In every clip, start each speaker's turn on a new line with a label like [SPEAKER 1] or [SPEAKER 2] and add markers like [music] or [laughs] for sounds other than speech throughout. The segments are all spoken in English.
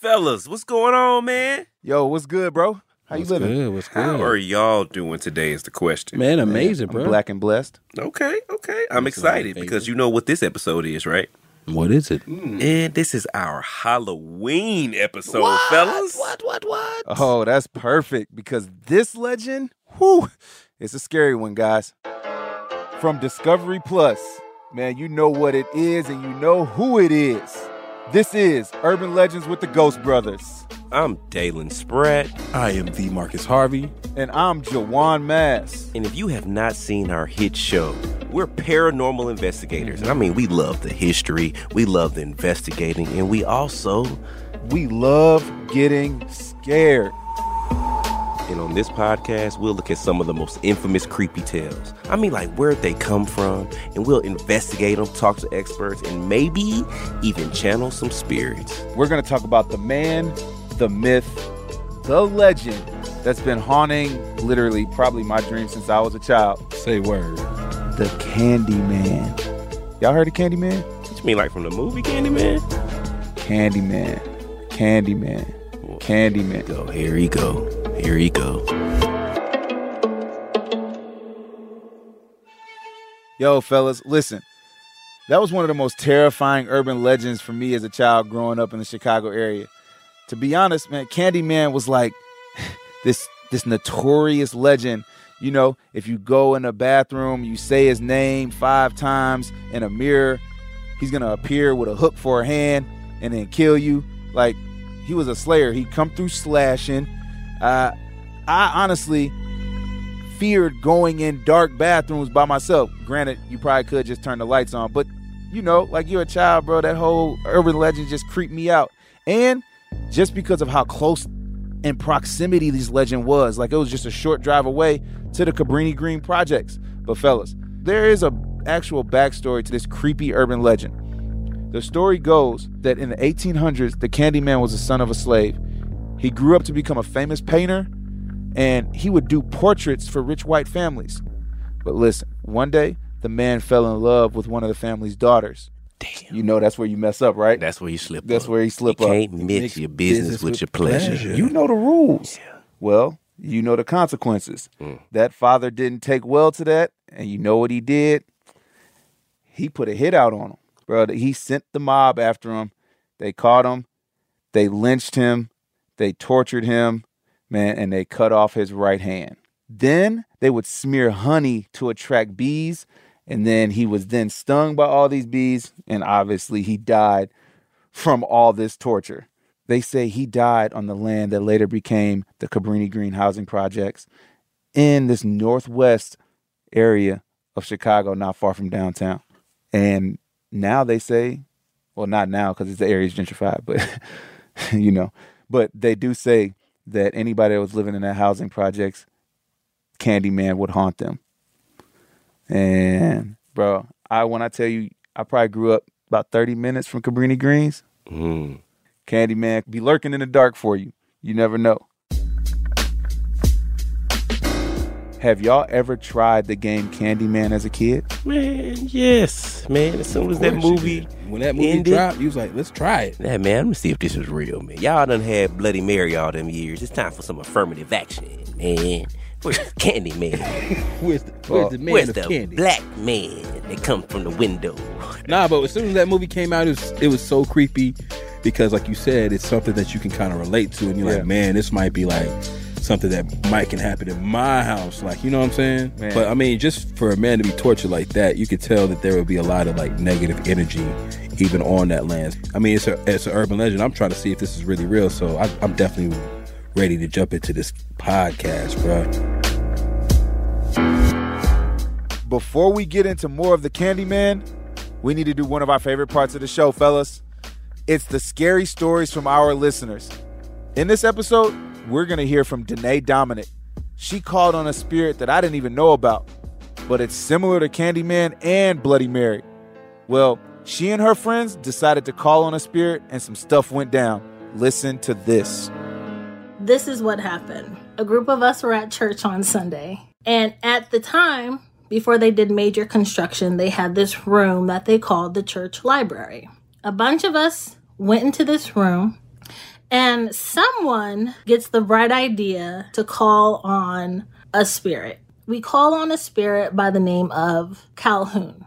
[SPEAKER 1] Fellas, what's going on, man?
[SPEAKER 2] Yo, what's good, bro? How you living?
[SPEAKER 3] good? What's good?
[SPEAKER 1] How are y'all doing today is the question.
[SPEAKER 3] Man, amazing,
[SPEAKER 2] I'm
[SPEAKER 3] bro.
[SPEAKER 2] black and blessed.
[SPEAKER 1] Okay, okay. I'm
[SPEAKER 3] That's
[SPEAKER 1] excited because you know what this episode is, right?
[SPEAKER 3] What is it? Mm.
[SPEAKER 1] And this is our Halloween episode, fellas.
[SPEAKER 3] What? What? What?
[SPEAKER 2] Oh, that's perfect because this legend, whew, it's a scary one, guys. From Discovery Plus, man, you know what it is and you know who it is. This is Urban Legends with the Ghost Brothers.
[SPEAKER 1] I'm Dalen Spratt.
[SPEAKER 3] I am the Marcus Harvey.
[SPEAKER 2] And I'm Juwan Mass.
[SPEAKER 1] And if you have not seen our hit show, we're paranormal investigators. And I mean, we love the history, we love the investigating, and we also,
[SPEAKER 2] We love getting scared.
[SPEAKER 1] And on this podcast, we'll look at some of the most infamous creepy tales. I mean, like, where'd they come from? And we'll investigate them, talk to experts, and maybe even channel some spirits.
[SPEAKER 2] We're going to talk about the man, the myth, the legend that's been haunting literally probably my dream since I was a child.
[SPEAKER 3] Say word.
[SPEAKER 2] The Candyman. Y'all heard of Candyman?
[SPEAKER 1] What you mean, like from the movie Candyman?
[SPEAKER 2] Candyman. Candyman. Candyman.
[SPEAKER 1] Go, here he go. Here he go.
[SPEAKER 2] Yo, fellas, listen. That was one of the most terrifying urban legends for me as a child growing up in the Chicago area. To be honest, man, Candyman was like [laughs] this this notorious legend. You know, if you go in a bathroom, you say his name five times in a mirror, he's gonna appear with a hook for a hand and then kill you. Like he was a slayer. He'd come through slashing. Uh, I honestly feared going in dark bathrooms by myself. Granted, you probably could just turn the lights on, but you know, like you're a child, bro. That whole urban legend just creeped me out. And just because of how close in proximity this legend was, like it was just a short drive away to the Cabrini Green projects. But fellas, there is a actual backstory to this creepy urban legend. The story goes that in the 1800s, the Candyman was the son of a slave. He grew up to become a famous painter, and he would do portraits for rich white families. But listen, one day the man fell in love with one of the family's daughters.
[SPEAKER 1] Damn.
[SPEAKER 2] You know that's where you mess up, right?
[SPEAKER 1] That's where you slip up.
[SPEAKER 2] That's
[SPEAKER 1] up.
[SPEAKER 2] where you slip up.
[SPEAKER 1] you
[SPEAKER 2] up.
[SPEAKER 1] can't mix
[SPEAKER 3] Mix
[SPEAKER 1] your business,
[SPEAKER 3] business
[SPEAKER 1] with
[SPEAKER 3] with
[SPEAKER 1] your pleasure.
[SPEAKER 3] pleasure.
[SPEAKER 2] You know the rules. Well, you know the consequences.
[SPEAKER 1] Mm.
[SPEAKER 2] That father didn't take well to that, and you know what he did? He put a hit out on him, bro. He sent the mob after him. They caught him. They lynched him. They tortured him, man, and they cut off his right hand. Then they would smear honey to attract bees, and then he was then stung by all these bees, and obviously he died from all this torture. They say he died on the land that later became the Cabrini Green housing projects in this northwest area of Chicago, not far from downtown. And now they say, well, not now because the area's gentrified, but [laughs] you know, but they do say that anybody that was living in that housing projects, Candyman would haunt them. And bro, I when I tell you, I probably grew up about 30 minutes from Cabrini Greens.
[SPEAKER 1] Mm.
[SPEAKER 2] Candyman be lurking in the dark for you. You never know. Have y'all ever tried the game Candyman as a kid?
[SPEAKER 1] Man, yes, man. As soon as that
[SPEAKER 3] Of course you
[SPEAKER 1] movie,
[SPEAKER 3] when that movie
[SPEAKER 1] ended-
[SPEAKER 3] dropped, you was like, let's try it.
[SPEAKER 1] yeah, man. Let me see if this is real, man. Y'all done had Bloody Mary all them years. It's time for some affirmative action, man. Where's Candy Man? [laughs]
[SPEAKER 3] Where's the,
[SPEAKER 2] Well,
[SPEAKER 3] where's the man
[SPEAKER 1] Where's
[SPEAKER 3] of
[SPEAKER 1] the
[SPEAKER 3] candy?
[SPEAKER 1] black man that come from the window?
[SPEAKER 3] Nah, but as soon as that movie came out, it was it was so creepy because, like you said, it's something that you can kind of relate to, and you're
[SPEAKER 2] Yeah.
[SPEAKER 3] like, man, this might be like something that might can happen in my house, like you know what I'm saying?
[SPEAKER 2] Man.
[SPEAKER 3] But I mean, just for a man to be tortured like that, you could tell that there would be a lot of like negative energy even on that land. I mean, it's a it's an urban legend. I'm trying to see if this is really real, so I, I'm definitely ready to jump into this podcast, bro.
[SPEAKER 2] Before we get into more of the Candyman, we need to do one of our favorite parts of the show, fellas. It's the scary stories from our listeners. In this episode, we're going to hear from Danae Dominic. She called on a spirit that I didn't even know about, but it's similar to Candyman and Bloody Mary. Well, she and her friends decided to call on a spirit, and some stuff went down. Listen to this.
[SPEAKER 4] this is what happened. A group of us were at church on Sunday. And at the time, before they did major construction, they had this room that they called the church library. A bunch of us went into this room And someone gets the bright idea to call on a spirit. We call on a spirit by the name of Calhoun.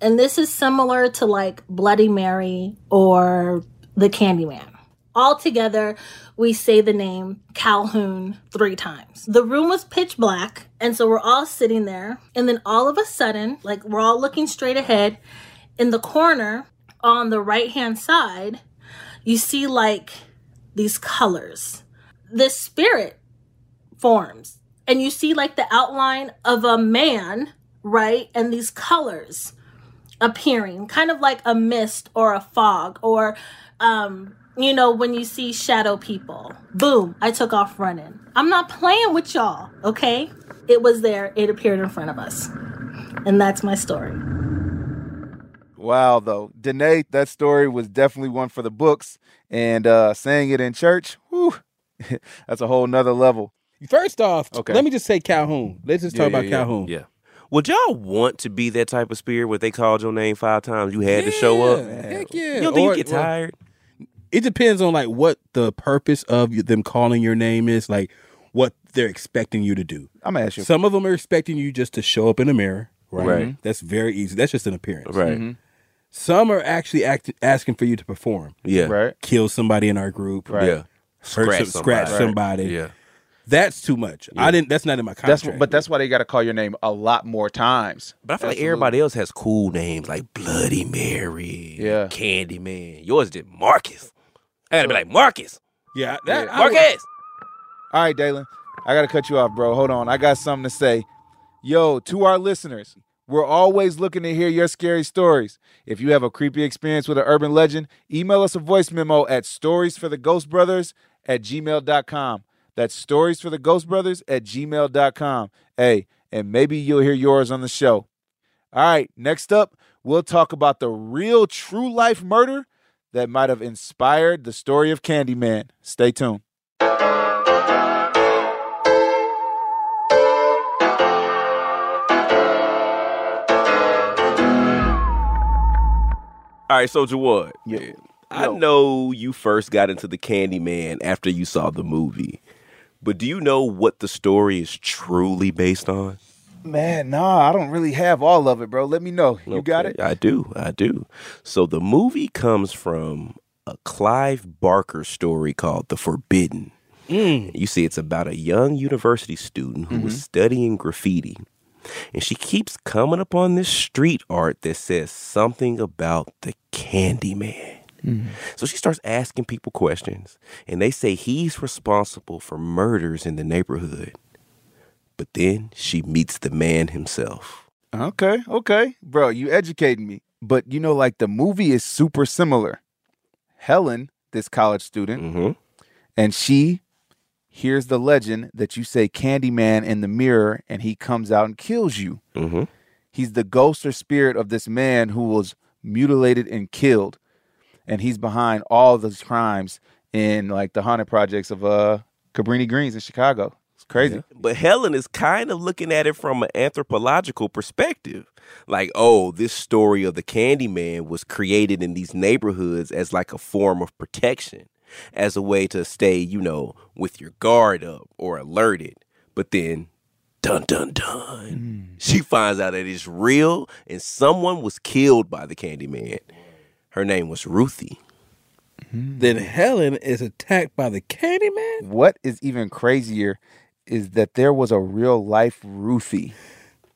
[SPEAKER 4] And this is similar to like Bloody Mary or the Candyman. All together, we say the name Calhoun three times. The room was pitch black, and so we're all sitting there. And then all of a sudden, like we're all looking straight ahead, in the corner on the right hand side, you see like these colors. This spirit forms, and you see like the outline of a man, right? And these colors appearing, kind of like a mist or a fog, or, um, you know, when you see shadow people. Boom, I took off running. I'm not playing with y'all, okay? It was there, it appeared in front of us. And that's my story.
[SPEAKER 2] Wow, though. Danae, that story was definitely one for the books. And uh saying it in church, whew, [laughs] that's a whole nother level.
[SPEAKER 3] First off,
[SPEAKER 2] Okay.
[SPEAKER 3] let me just say Calhoun. Let's just
[SPEAKER 2] Yeah,
[SPEAKER 3] talk
[SPEAKER 2] yeah,
[SPEAKER 3] about
[SPEAKER 2] yeah.
[SPEAKER 3] Calhoun.
[SPEAKER 1] Yeah. Would y'all want to be that type of spirit where they called your name five times, you had to show up?
[SPEAKER 3] Yeah, Heck yeah.
[SPEAKER 1] You don't think
[SPEAKER 3] Or-
[SPEAKER 1] you get
[SPEAKER 3] well,
[SPEAKER 1] tired?
[SPEAKER 3] it depends on like what the purpose of them calling your name is, like what they're expecting you to do.
[SPEAKER 2] I'm gonna ask you.
[SPEAKER 3] Some of them are expecting you just to show up in a mirror, right?
[SPEAKER 1] Right.
[SPEAKER 3] That's very easy. That's just an appearance.
[SPEAKER 1] Right.
[SPEAKER 3] Some are actually act- asking for you to perform,
[SPEAKER 1] Yeah.
[SPEAKER 2] Right.
[SPEAKER 3] kill somebody in our group,
[SPEAKER 2] Right.
[SPEAKER 1] Yeah. Scratch
[SPEAKER 3] some- scratch
[SPEAKER 1] somebody.
[SPEAKER 3] somebody.
[SPEAKER 1] Yeah.
[SPEAKER 3] That's too much. I didn't. That's not in my
[SPEAKER 2] That's
[SPEAKER 3] contract.
[SPEAKER 2] but that's why they got to call your name a lot more times.
[SPEAKER 1] But I feel like everybody else has cool names like Bloody Mary,
[SPEAKER 2] Yeah.
[SPEAKER 1] Candyman. Yours did Marcus. I gotta be like Marcus,
[SPEAKER 3] yeah, that,
[SPEAKER 2] Yeah.
[SPEAKER 3] I would-
[SPEAKER 1] Marcus.
[SPEAKER 2] All right, Dalen, I got to cut you off, bro. Hold on. I got something to say. Yo, to our listeners, we're always looking to hear your scary stories. If you have a creepy experience with an urban legend, email us a voice memo at storiesfortheghostbrothers at gmail.com. That's stories for the ghost brothers at gmail.com. Hey, and maybe you'll hear yours on the show. All right, next up, we'll talk about the real true life murder that might have inspired the story of Candyman. Stay tuned.
[SPEAKER 1] All right, so Juwan,
[SPEAKER 2] Yeah.
[SPEAKER 1] I know you first got into the Candyman after you saw the movie, but do you know what the story is truly based on?
[SPEAKER 2] Man, nah, I don't really have all of it, bro. Let me know. You got it?
[SPEAKER 1] I do. I do. So the movie comes from a Clive Barker story called The Forbidden.
[SPEAKER 3] Mm.
[SPEAKER 1] You see, it's about a young university student who was studying graffiti. And she keeps coming upon this street art that says something about the Candyman. So she starts asking people questions, and they say he's responsible for murders in the neighborhood. But then she meets the man himself.
[SPEAKER 2] Okay, okay. Bro, you educating me. But you know, like the movie is super similar. Helen, this college student,
[SPEAKER 1] hmm
[SPEAKER 2] and she hears the legend that you say Candyman in the mirror and he comes out and kills you.
[SPEAKER 1] hmm
[SPEAKER 2] He's the ghost or spirit of this man who was mutilated and killed. And he's behind all those crimes in like the haunted projects of uh Cabrini Greens in Chicago. It's crazy.
[SPEAKER 1] But Helen is kind of looking at it from an anthropological perspective. Like, oh, this story of the Candyman was created in these neighborhoods as like a form of protection, as a way to stay, you know, with your guard up or alerted. But then, dun dun dun, hmm. she finds out that it's real and someone was killed by the Candyman. Her name was Ruthie. Hmm.
[SPEAKER 3] Then Helen is attacked by the Candyman.
[SPEAKER 2] What is even crazier is that there was a real life Ruthie.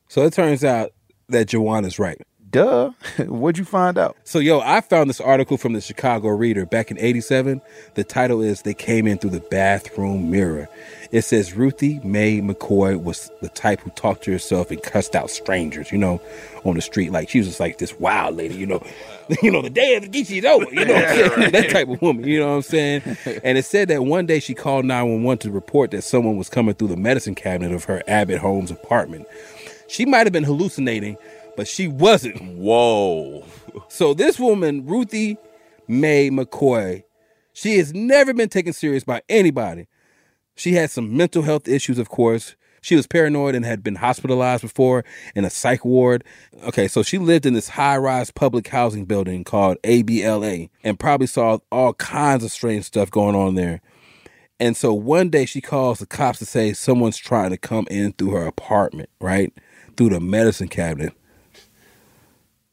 [SPEAKER 3] So it turns out that Joanna's right.
[SPEAKER 2] Duh. [laughs] What'd you find out?
[SPEAKER 3] So, yo, I found this article from the Chicago Reader back in 87. The title is They Came In Through the Bathroom Mirror. It says Ruthie Mae McCoy was the type who talked to herself and cussed out strangers, you know, on the street. Like, she was just like this wild lady, you know. [laughs] You know, the day of the geeky is over, you know [laughs] what I'm? That type of woman, you know what I'm saying? And it said that one day she called 911 to report that someone was coming through the medicine cabinet of her Abbott Homes apartment. She might have been hallucinating, but she wasn't.
[SPEAKER 1] Whoa.
[SPEAKER 3] So this woman, Ruthie Mae McCoy, she has never been taken serious by anybody. She had some mental health issues, of course, She was paranoid and had been hospitalized before in a psych ward. Okay, so she lived in this high rise public housing building called ABLA and probably saw all kinds of strange stuff going on there. And so one day she calls the cops to say someone's trying to come in through her apartment, right? Through the medicine cabinet.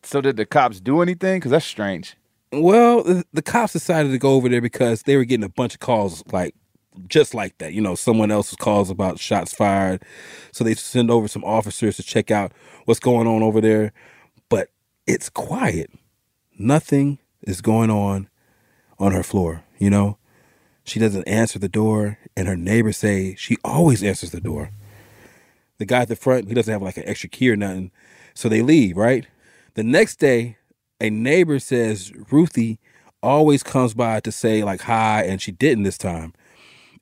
[SPEAKER 2] So did the cops do anything? Because that's strange.
[SPEAKER 3] Well, the, the cops decided to go over there because they were getting a bunch of calls like just like that. You know, someone else's calls about shots fired. So they send over some officers to check out what's going on over there. But it's quiet. Nothing is going on on her floor, you know? She doesn't answer the door, and her neighbors say she always answers the door. The guy at the front, he doesn't have like an extra key or nothing. So they leave, right? The next day, a neighbor says Ruthie always comes by to say like hi, and she didn't this time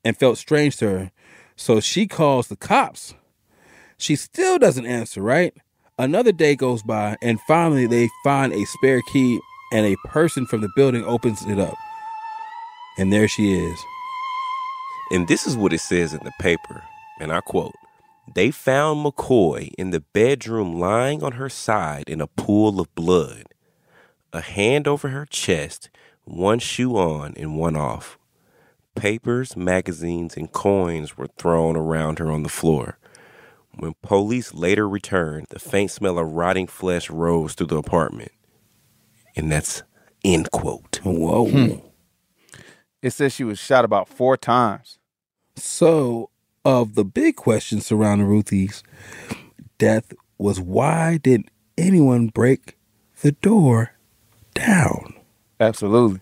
[SPEAKER 3] and felt strange to her. So she calls the cops. She still doesn't answer, right? Another day goes by, and finally they find a spare key, and a person from the building opens it up. And there she is.
[SPEAKER 1] And this is what it says in the paper, and I quote They found McCoy in the bedroom lying on her side in a pool of blood, a hand over her chest, one shoe on and one off. Papers, magazines, and coins were thrown around her on the floor. When police later returned, the faint smell of rotting flesh rose through the apartment. And that's end quote.
[SPEAKER 3] Whoa. Hmm.
[SPEAKER 2] It says she was shot about four times.
[SPEAKER 3] So, of the big question surrounding Ruthie's death was why didn't anyone break the door down?
[SPEAKER 2] Absolutely.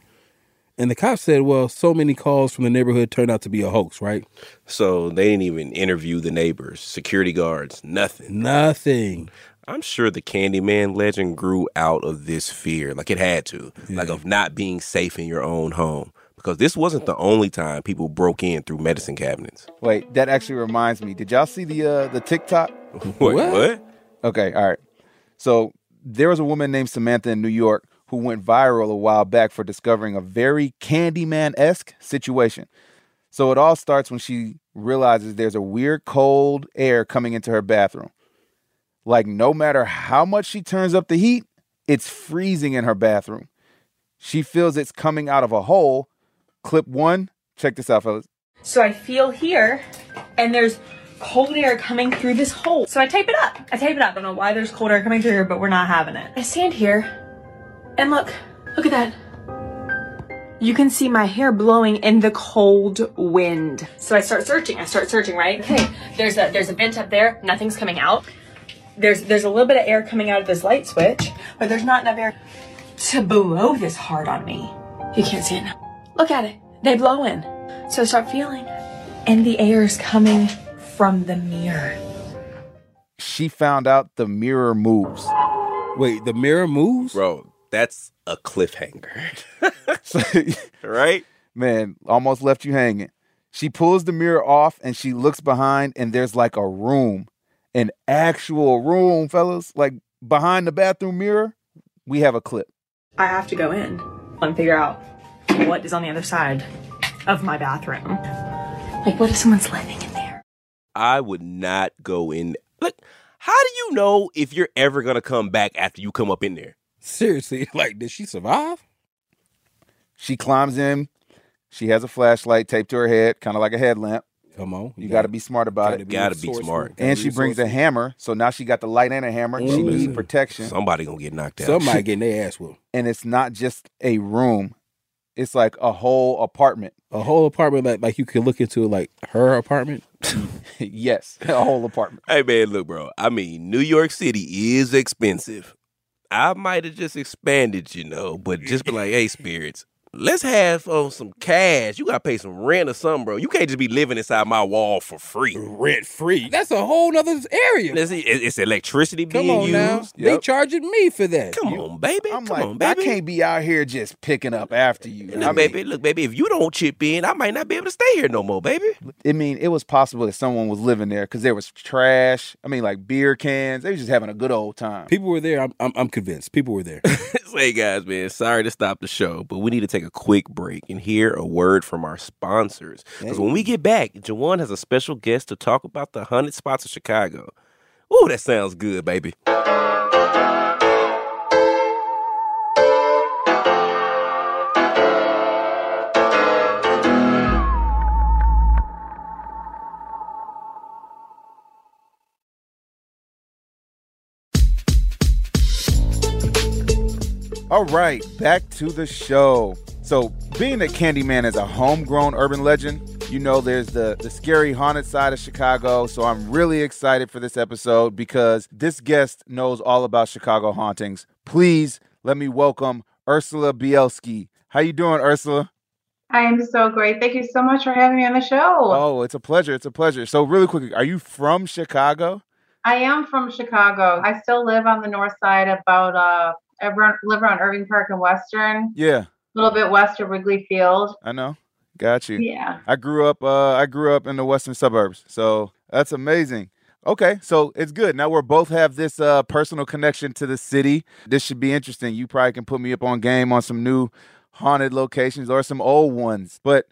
[SPEAKER 3] And the cops said, well, so many calls from the neighborhood turned out to be a hoax, right?
[SPEAKER 1] So they didn't even interview the neighbors, security guards, nothing.
[SPEAKER 3] Nothing.
[SPEAKER 1] I'm sure the Candyman legend grew out of this fear, like it had to, like of not being safe in your own home. Because this wasn't the only time people broke in through medicine cabinets.
[SPEAKER 2] Wait, that actually reminds me. Did y'all see the uh, the TikTok? [laughs]
[SPEAKER 1] Wait,
[SPEAKER 3] What?
[SPEAKER 1] what?
[SPEAKER 2] Okay, all right. So there was a woman named Samantha in New York who went viral a while back for discovering a very Candyman esque situation. So it all starts when she realizes there's a weird cold air coming into her bathroom. Like, no matter how much she turns up the heat, it's freezing in her bathroom. She feels it's coming out of a hole. Clip one, check this out, fellas.
[SPEAKER 5] So I feel here, and there's cold air coming through this hole. So I tape it up. I tape it up. I don't know why there's cold air coming through here, but we're not having it. I stand here, and look, look at that. You can see my hair blowing in the cold wind. So I start searching. I start searching, right? Okay, there's a there's a vent up there. Nothing's coming out. There's there's a little bit of air coming out of this light switch, but there's not enough air to blow this hard on me. You can't see it now. Look at it. They blow in. So I start feeling, and the air is coming from the mirror.
[SPEAKER 2] She found out the mirror moves.
[SPEAKER 3] Wait, the mirror moves?
[SPEAKER 1] Bro, that's a cliffhanger. [laughs] [laughs] Right?
[SPEAKER 2] man, almost left you hanging. She pulls the mirror off and she looks behind, and there's like a room, an actual room, fellas. Like behind the bathroom mirror, we have a clip.
[SPEAKER 5] I have to go in and figure out what is on the other side of my bathroom. Like, what if someone's living in there?
[SPEAKER 1] I would not go in. Look, how do you know if you're ever going to come back after you come up in there?
[SPEAKER 3] Seriously, [laughs] like, did she survive?
[SPEAKER 2] She climbs in. She has a flashlight taped to her head, kind of like a headlamp.
[SPEAKER 3] Come on.
[SPEAKER 2] You got to be smart about it.
[SPEAKER 1] You gotta be
[SPEAKER 3] resourceful.
[SPEAKER 1] smart.
[SPEAKER 3] Gotta
[SPEAKER 2] And
[SPEAKER 3] be
[SPEAKER 2] she brings a hammer, so now she got the light and a hammer. She
[SPEAKER 3] Mm.
[SPEAKER 2] needs protection,
[SPEAKER 1] Somebody going to get knocked out.
[SPEAKER 3] Somebody [laughs] getting their ass whooped.
[SPEAKER 2] and it's not just a room; it's like a whole apartment.
[SPEAKER 3] A whole apartment like like you could look into like her apartment. [laughs]
[SPEAKER 2] yes, a whole apartment.
[SPEAKER 1] Hey man, look, bro. I mean, New York City is expensive. I might have just expanded, you know, but just be like, hey, spirits, let's have uh, some cash. You gotta pay some rent or something, bro. You can't just be living inside my wall for free.
[SPEAKER 3] Rent free. That's a whole nother area.
[SPEAKER 1] Let's see, It's electricity
[SPEAKER 3] Come
[SPEAKER 1] being
[SPEAKER 3] on now.
[SPEAKER 1] used.
[SPEAKER 3] They charging me for that.
[SPEAKER 1] Come on, baby.
[SPEAKER 2] I'm
[SPEAKER 1] Come
[SPEAKER 2] like,
[SPEAKER 1] on, baby.
[SPEAKER 2] I can't be out here just picking up after you.
[SPEAKER 1] Look,
[SPEAKER 2] I mean,
[SPEAKER 1] baby, look, baby. If you don't chip in, I might not be able to stay here no more, baby.
[SPEAKER 2] I mean, it was possible that someone was living there because there was trash. I mean, like beer cans. They were just having a good old time.
[SPEAKER 3] People were there. I'm, I'm I'm convinced. People were there. [laughs]
[SPEAKER 1] Say, guys, man, sorry to stop the show, but we need to take take a quick break and hear a word from our sponsors. Because when we get back, Juwan has a special guest to talk about the 100 spots of Chicago. Ooh, that sounds good, baby.
[SPEAKER 2] All right, back to the show. So, being that Candyman is a homegrown urban legend, you know there's the, the scary haunted side of Chicago. So, I'm really excited for this episode because this guest knows all about Chicago hauntings. Please let me welcome Ursula Bielski. How you doing, Ursula?
[SPEAKER 6] I am so great. Thank you so much for having me on the show.
[SPEAKER 2] Oh, it's a pleasure. It's a pleasure. So, really quickly, are you from Chicago?
[SPEAKER 6] I am from Chicago. I still live on the north side, about uh, I live around Irving Park and Western,
[SPEAKER 2] Yeah,
[SPEAKER 6] a little bit west of Wrigley Field.
[SPEAKER 2] I know. Got you.
[SPEAKER 6] Yeah.
[SPEAKER 2] I grew up uh I grew up in the western suburbs. So that's amazing. Okay, so it's good. Now we're both have this uh personal connection to the city. This should be interesting. You probably can put me up on game on some new haunted locations or some old ones. But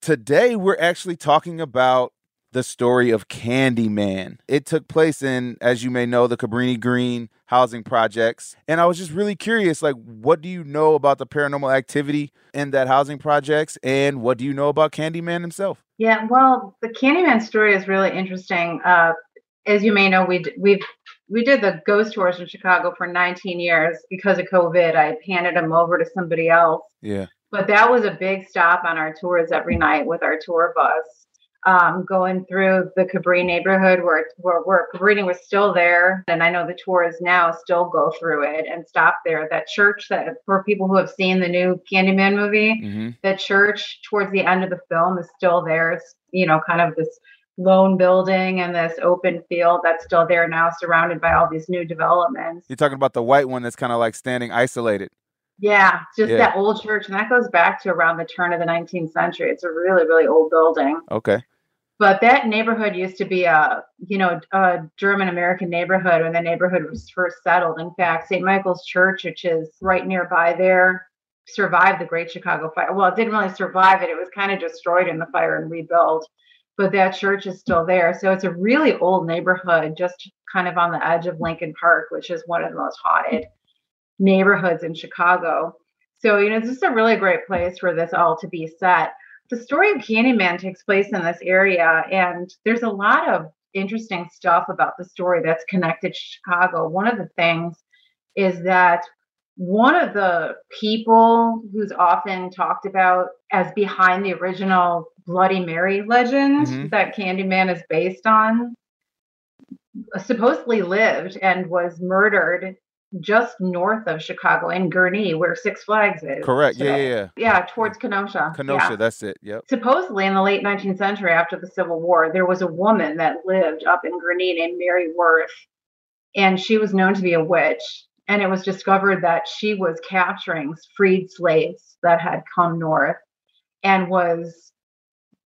[SPEAKER 2] today we're actually talking about the story of Candyman. It took place in, as you may know, the Cabrini Green housing projects. And I was just really curious, like, what do you know about the paranormal activity in that housing projects? And what do you know about Candyman himself?
[SPEAKER 6] Yeah. Well, the Candyman story is really interesting. Uh, as you may know, we d- we've we did the ghost tours in Chicago for 19 years because of COVID. I handed them over to somebody else.
[SPEAKER 2] Yeah.
[SPEAKER 6] but that was a big stop on our tours every night with our tour bus um, going through the Cabrini neighborhood where, where, where Cabrini was still there. And I know the tours now still go through it and stop there. That church that for people who have seen the new Candyman movie,
[SPEAKER 2] Mm-hmm.
[SPEAKER 6] the church towards the end of the film is still there. It's, you know, kind of this lone building and this open field that's still there now, surrounded by all these new developments.
[SPEAKER 2] You're talking about the white one that's kind of like standing isolated.
[SPEAKER 6] Yeah, just
[SPEAKER 2] Yeah.
[SPEAKER 6] that old church. And that goes back to around the turn of the 19th century. It's a really, really old building.
[SPEAKER 2] Okay.
[SPEAKER 6] But that neighborhood used to be a, you know, a German American neighborhood when the neighborhood was first settled. In fact, St. Michael's Church, which is right nearby there, survived the Great Chicago Fire. Well, it didn't really survive it. It was kind of destroyed in the fire and rebuilt. But that church is still there. So it's a really old neighborhood, just kind of on the edge of Lincoln Park, which is one of the most haunted neighborhoods in Chicago. So, you know, this is a really great place for this all to be set. The story of Candyman takes place in this area, and there's a lot of interesting stuff about the story that's connected to Chicago. One of the things is that one of the people who's often talked about as behind the original Bloody Mary legend
[SPEAKER 2] Mhm.
[SPEAKER 6] that Candyman is based on supposedly lived and was murdered just north of Chicago in Gurnee, where Six Flags is.
[SPEAKER 2] Correct. Yeah, yeah, yeah.
[SPEAKER 6] Yeah, towards Kenosha.
[SPEAKER 2] Kenosha,
[SPEAKER 6] Yeah.
[SPEAKER 2] that's it. Yep.
[SPEAKER 6] Supposedly, in the late 19th century, after the Civil War, there was a woman that lived up in Gurnee named Mary Worth, and she was known to be a witch. And it was discovered that she was capturing freed slaves that had come north and was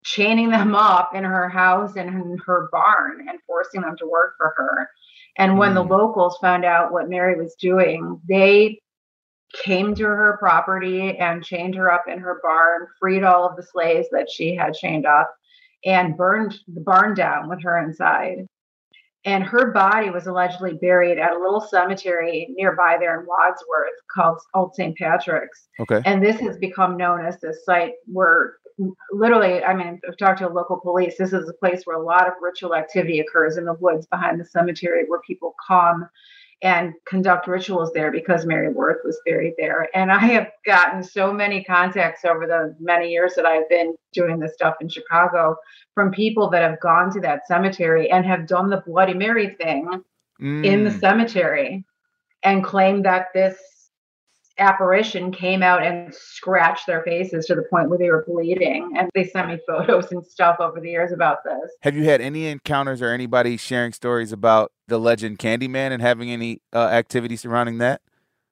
[SPEAKER 6] chaining them up in her house and in her barn and forcing them to work for her. And when the
[SPEAKER 2] Mm.
[SPEAKER 6] locals found out what Mary was doing, they came to her property and chained her up in her barn, freed all of the slaves that she had chained up, and burned the barn down with her inside. And her body was allegedly buried at a little cemetery nearby there in Wadsworth called Old St. Patrick's.
[SPEAKER 2] Okay.
[SPEAKER 6] And this has become known as the site where literally, I mean, I've talked to local police. This is a place where a lot of ritual activity occurs in the woods behind the cemetery where people come and conduct rituals there because Mary Worth was buried there. And I have gotten so many contacts over the many years that I've been doing this stuff in Chicago from people that have gone to that cemetery and have done the Bloody Mary thing in the
[SPEAKER 2] Mm.
[SPEAKER 6] cemetery and claim that this apparition came out and scratched their faces to the point where they were bleeding. And they sent me photos and stuff over the years about this.
[SPEAKER 2] Have you had any encounters or anybody sharing stories about the legend Candyman and having any uh, activity surrounding that?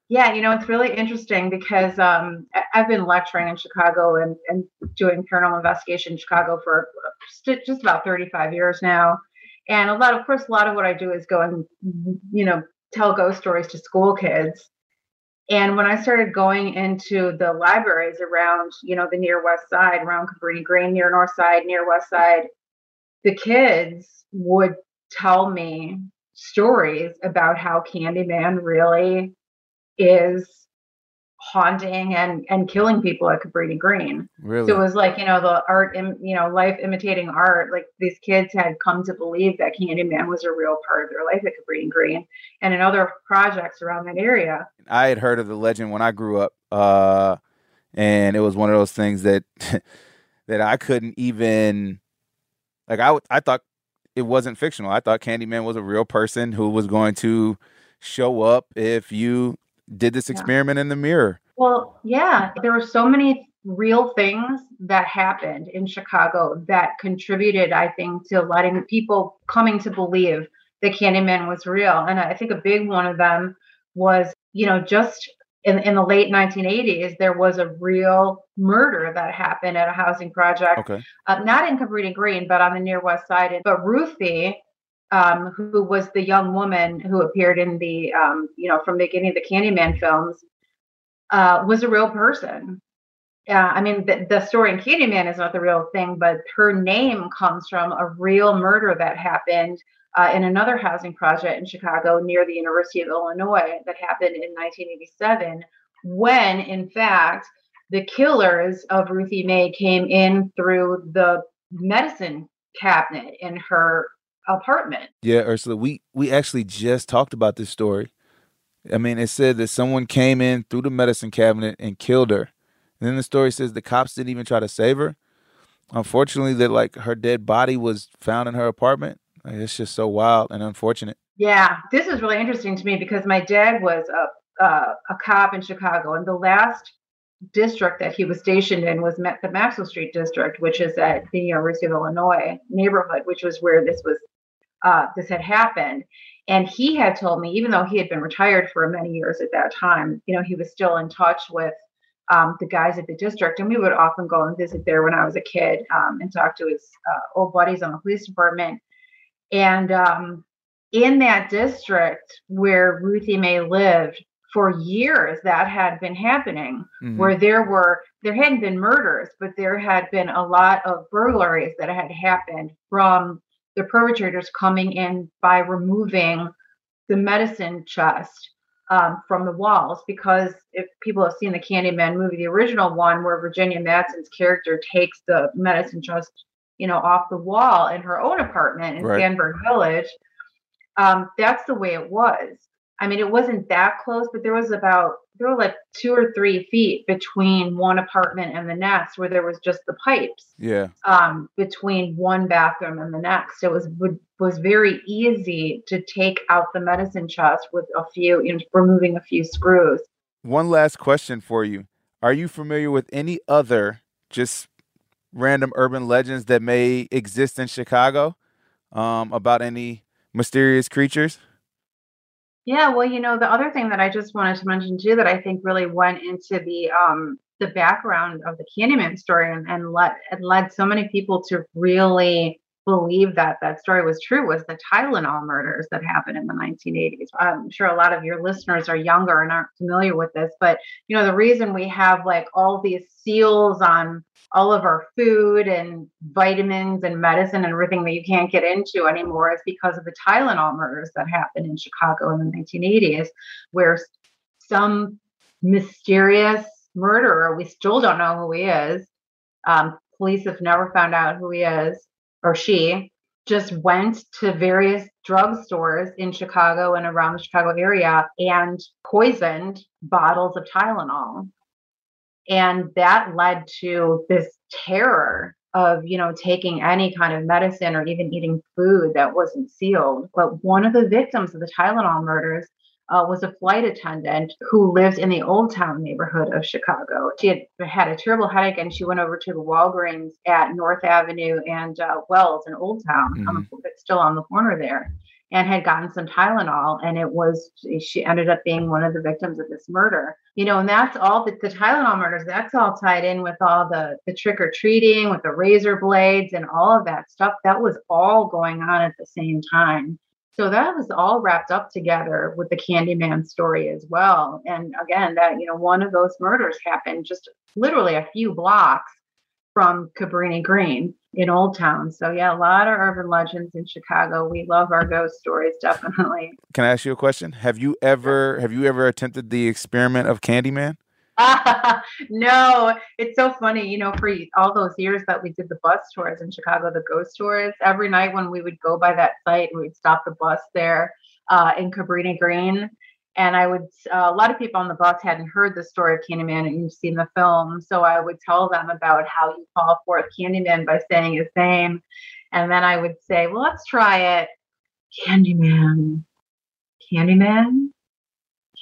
[SPEAKER 6] Yeah, you know, it's really interesting because um, I've been lecturing in Chicago and, and doing paranormal investigation in Chicago for just just about 35 years now. And a lot, of course, a lot of what I do is go and, you know, tell ghost stories to school kids. And when I started going into the libraries around, you know, the near west side, around Cabrini Green, near north side, near west side, the kids would tell me stories about how Candyman really is haunting and and killing people at Cabrini Green.
[SPEAKER 2] Really?
[SPEAKER 6] So it was like you know the art, Im, you know, life imitating art. Like these kids had come to believe that Candyman was a real part of their life at Cabrini Green and in other projects around that area.
[SPEAKER 2] I had heard of the legend when I grew up, uh, and it was one of those things that [laughs] that I couldn't even like. I I thought it wasn't fictional. I thought Candyman was a real person who was going to show up if you did this experiment yeah. in the mirror.
[SPEAKER 6] Well, yeah, there were so many real things that happened in Chicago that contributed, I think, to letting people coming to believe that Candyman was real. And I think a big one of them was, you know, just in, in the late 1980s, there was a real murder that happened at a housing project,
[SPEAKER 2] okay.
[SPEAKER 6] uh, not in Cabrini Green, but on the near west side. But Ruthie, um, who was the young woman who appeared in the, um, you know, from the beginning of the Candyman films, uh, was a real person. Yeah, I mean, the, the story in Candyman is not the real thing, but her name comes from a real murder that happened uh, in another housing project in Chicago near the University of Illinois that happened in 1987, when in fact the killers of Ruthie Mae came in through the medicine cabinet in her apartment.
[SPEAKER 2] Yeah, Ursula, we we actually just talked about this story. I mean, it said that someone came in through the medicine cabinet and killed her. And then the story says the cops didn't even try to save her. Unfortunately, that like her dead body was found in her apartment. Like, it's just so wild and unfortunate.
[SPEAKER 6] Yeah, this is really interesting to me because my dad was a uh, a cop in Chicago, and the last district that he was stationed in was the Maxwell Street district, which is at the University of Illinois neighborhood, which was where this was uh, this had happened. And he had told me, even though he had been retired for many years at that time, you know, he was still in touch with um, the guys at the district. And we would often go and visit there when I was a kid um, and talk to his uh, old buddies on the police department. And um, in that district where Ruthie Mae lived, for years that had been happening mm-hmm. where there were there hadn't been murders but there had been a lot of burglaries that had happened from the perpetrators coming in by removing the medicine chest um, from the walls because if people have seen the Candyman movie, the original one where Virginia Madsen's character takes the medicine chest, you know, off the wall in her own apartment in right. Sandburg Village, um, that's the way it was. I mean, it wasn't that close, but there was about there were like two or three feet between one apartment and the next, where there was just the pipes.
[SPEAKER 2] Yeah.
[SPEAKER 6] Um, between one bathroom and the next, it was would, was very easy to take out the medicine chest with a few, you know, removing a few screws.
[SPEAKER 2] One last question for you: Are you familiar with any other just random urban legends that may exist in Chicago um, about any mysterious creatures?
[SPEAKER 6] Yeah, well, you know, the other thing that I just wanted to mention too that I think really went into the um the background of the Candyman story and, and led and led so many people to really believe that that story was true was the Tylenol murders that happened in the 1980s. I'm sure a lot of your listeners are younger and aren't familiar with this, but you know the reason we have like all these seals on all of our food and vitamins and medicine and everything that you can't get into anymore is because of the Tylenol murders that happened in Chicago in the 1980s, where some mysterious murderer, we still don't know who he is. Um, police have never found out who he is or she just went to various drugstores in Chicago and around the Chicago area and poisoned bottles of Tylenol. And that led to this terror of, you know, taking any kind of medicine or even eating food that wasn't sealed. But one of the victims of the Tylenol murders uh, was a flight attendant who lived in the Old Town neighborhood of Chicago. She had had a terrible headache and she went over to the Walgreens at North Avenue and uh, Wells in Old Town, mm-hmm. um, still on the corner there, and had gotten some Tylenol. And it was, she ended up being one of the victims of this murder. You know, and that's all the, the Tylenol murders, that's all tied in with all the, the trick or treating, with the razor blades and all of that stuff. That was all going on at the same time So that was all wrapped up together with the Candyman story as well. And again, that, you know, one of those murders happened just literally a few blocks from Cabrini Green in Old Town. So yeah, a lot of urban legends in Chicago. We love our ghost stories, definitely.
[SPEAKER 2] Can I ask you a question? Have you ever have you ever attempted the experiment of Candyman? [laughs]
[SPEAKER 6] no, it's so funny. You know, for all those years that we did the bus tours in Chicago, the ghost tours, every night when we would go by that site, we'd stop the bus there uh, in Cabrini Green. And I would, uh, a lot of people on the bus hadn't heard the story of Candyman and you've seen the film. So I would tell them about how you call forth Candyman by saying his name. And then I would say, well, let's try it. Candyman, Candyman,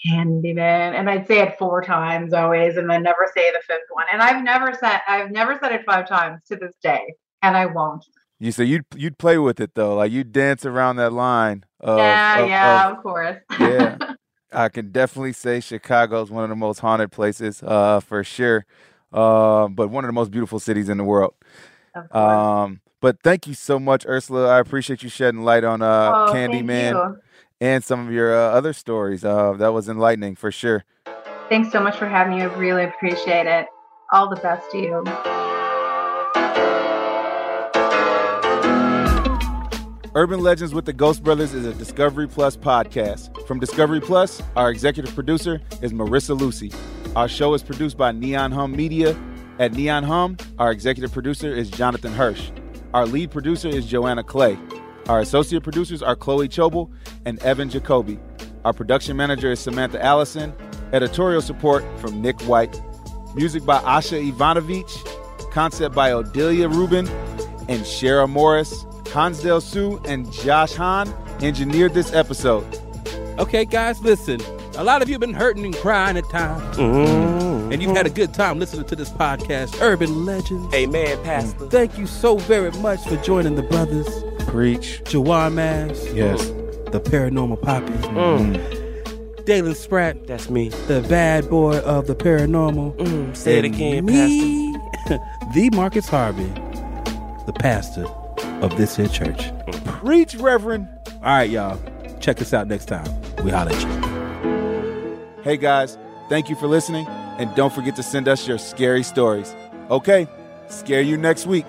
[SPEAKER 6] Candyman, and I'd say it four times always, and then never say the fifth one. And I've never said I've never said it five times to this day, and I won't.
[SPEAKER 2] You say you'd you'd play with it though, like you'd dance around that line. Of,
[SPEAKER 6] yeah,
[SPEAKER 2] of,
[SPEAKER 6] yeah,
[SPEAKER 2] of,
[SPEAKER 6] of course.
[SPEAKER 2] yeah, [laughs] I can definitely say Chicago is one of the most haunted places, uh, for sure. Uh, but one of the most beautiful cities in the world. Um, but thank you so much, Ursula. I appreciate you shedding light on uh,
[SPEAKER 6] oh,
[SPEAKER 2] Candyman and some of your uh, other stories. Uh, that was enlightening for sure.
[SPEAKER 6] Thanks so much for having me. I really appreciate it. All the best to you.
[SPEAKER 2] Urban Legends with the Ghost Brothers is a Discovery Plus podcast. From Discovery Plus, our executive producer is Marissa Lucy. Our show is produced by Neon Hum Media. At Neon Hum, our executive producer is Jonathan Hirsch. Our lead producer is Joanna Clay. Our associate producers are Chloe Chobel and Evan Jacoby. Our production manager is Samantha Allison. Editorial support from Nick White. Music by Asha Ivanovich. Concept by Odelia Rubin and Shara Morris. Hansdale Hsu and Josh Hahn engineered this episode.
[SPEAKER 3] Okay, guys, listen. A lot of you have been hurting and crying at times. Mm-hmm. And you've had a good time listening to this podcast, Urban Legends.
[SPEAKER 1] Amen, Pastor.
[SPEAKER 3] Thank you so very much for joining the brothers.
[SPEAKER 2] Preach.
[SPEAKER 3] Juwan Mass.
[SPEAKER 2] Yes.
[SPEAKER 3] The Paranormal Poppy.
[SPEAKER 1] Mm.
[SPEAKER 3] Dalen Spratt.
[SPEAKER 1] That's me.
[SPEAKER 3] The bad boy of the paranormal.
[SPEAKER 1] Mm. Say it again,
[SPEAKER 3] me, [laughs] the Marcus Harvey, the pastor of this here church.
[SPEAKER 2] Preach, Reverend.
[SPEAKER 3] All right, y'all. Check us out next time. We holler at you.
[SPEAKER 2] Hey guys, thank you for listening, and don't forget to send us your scary stories. Okay, scare you next week.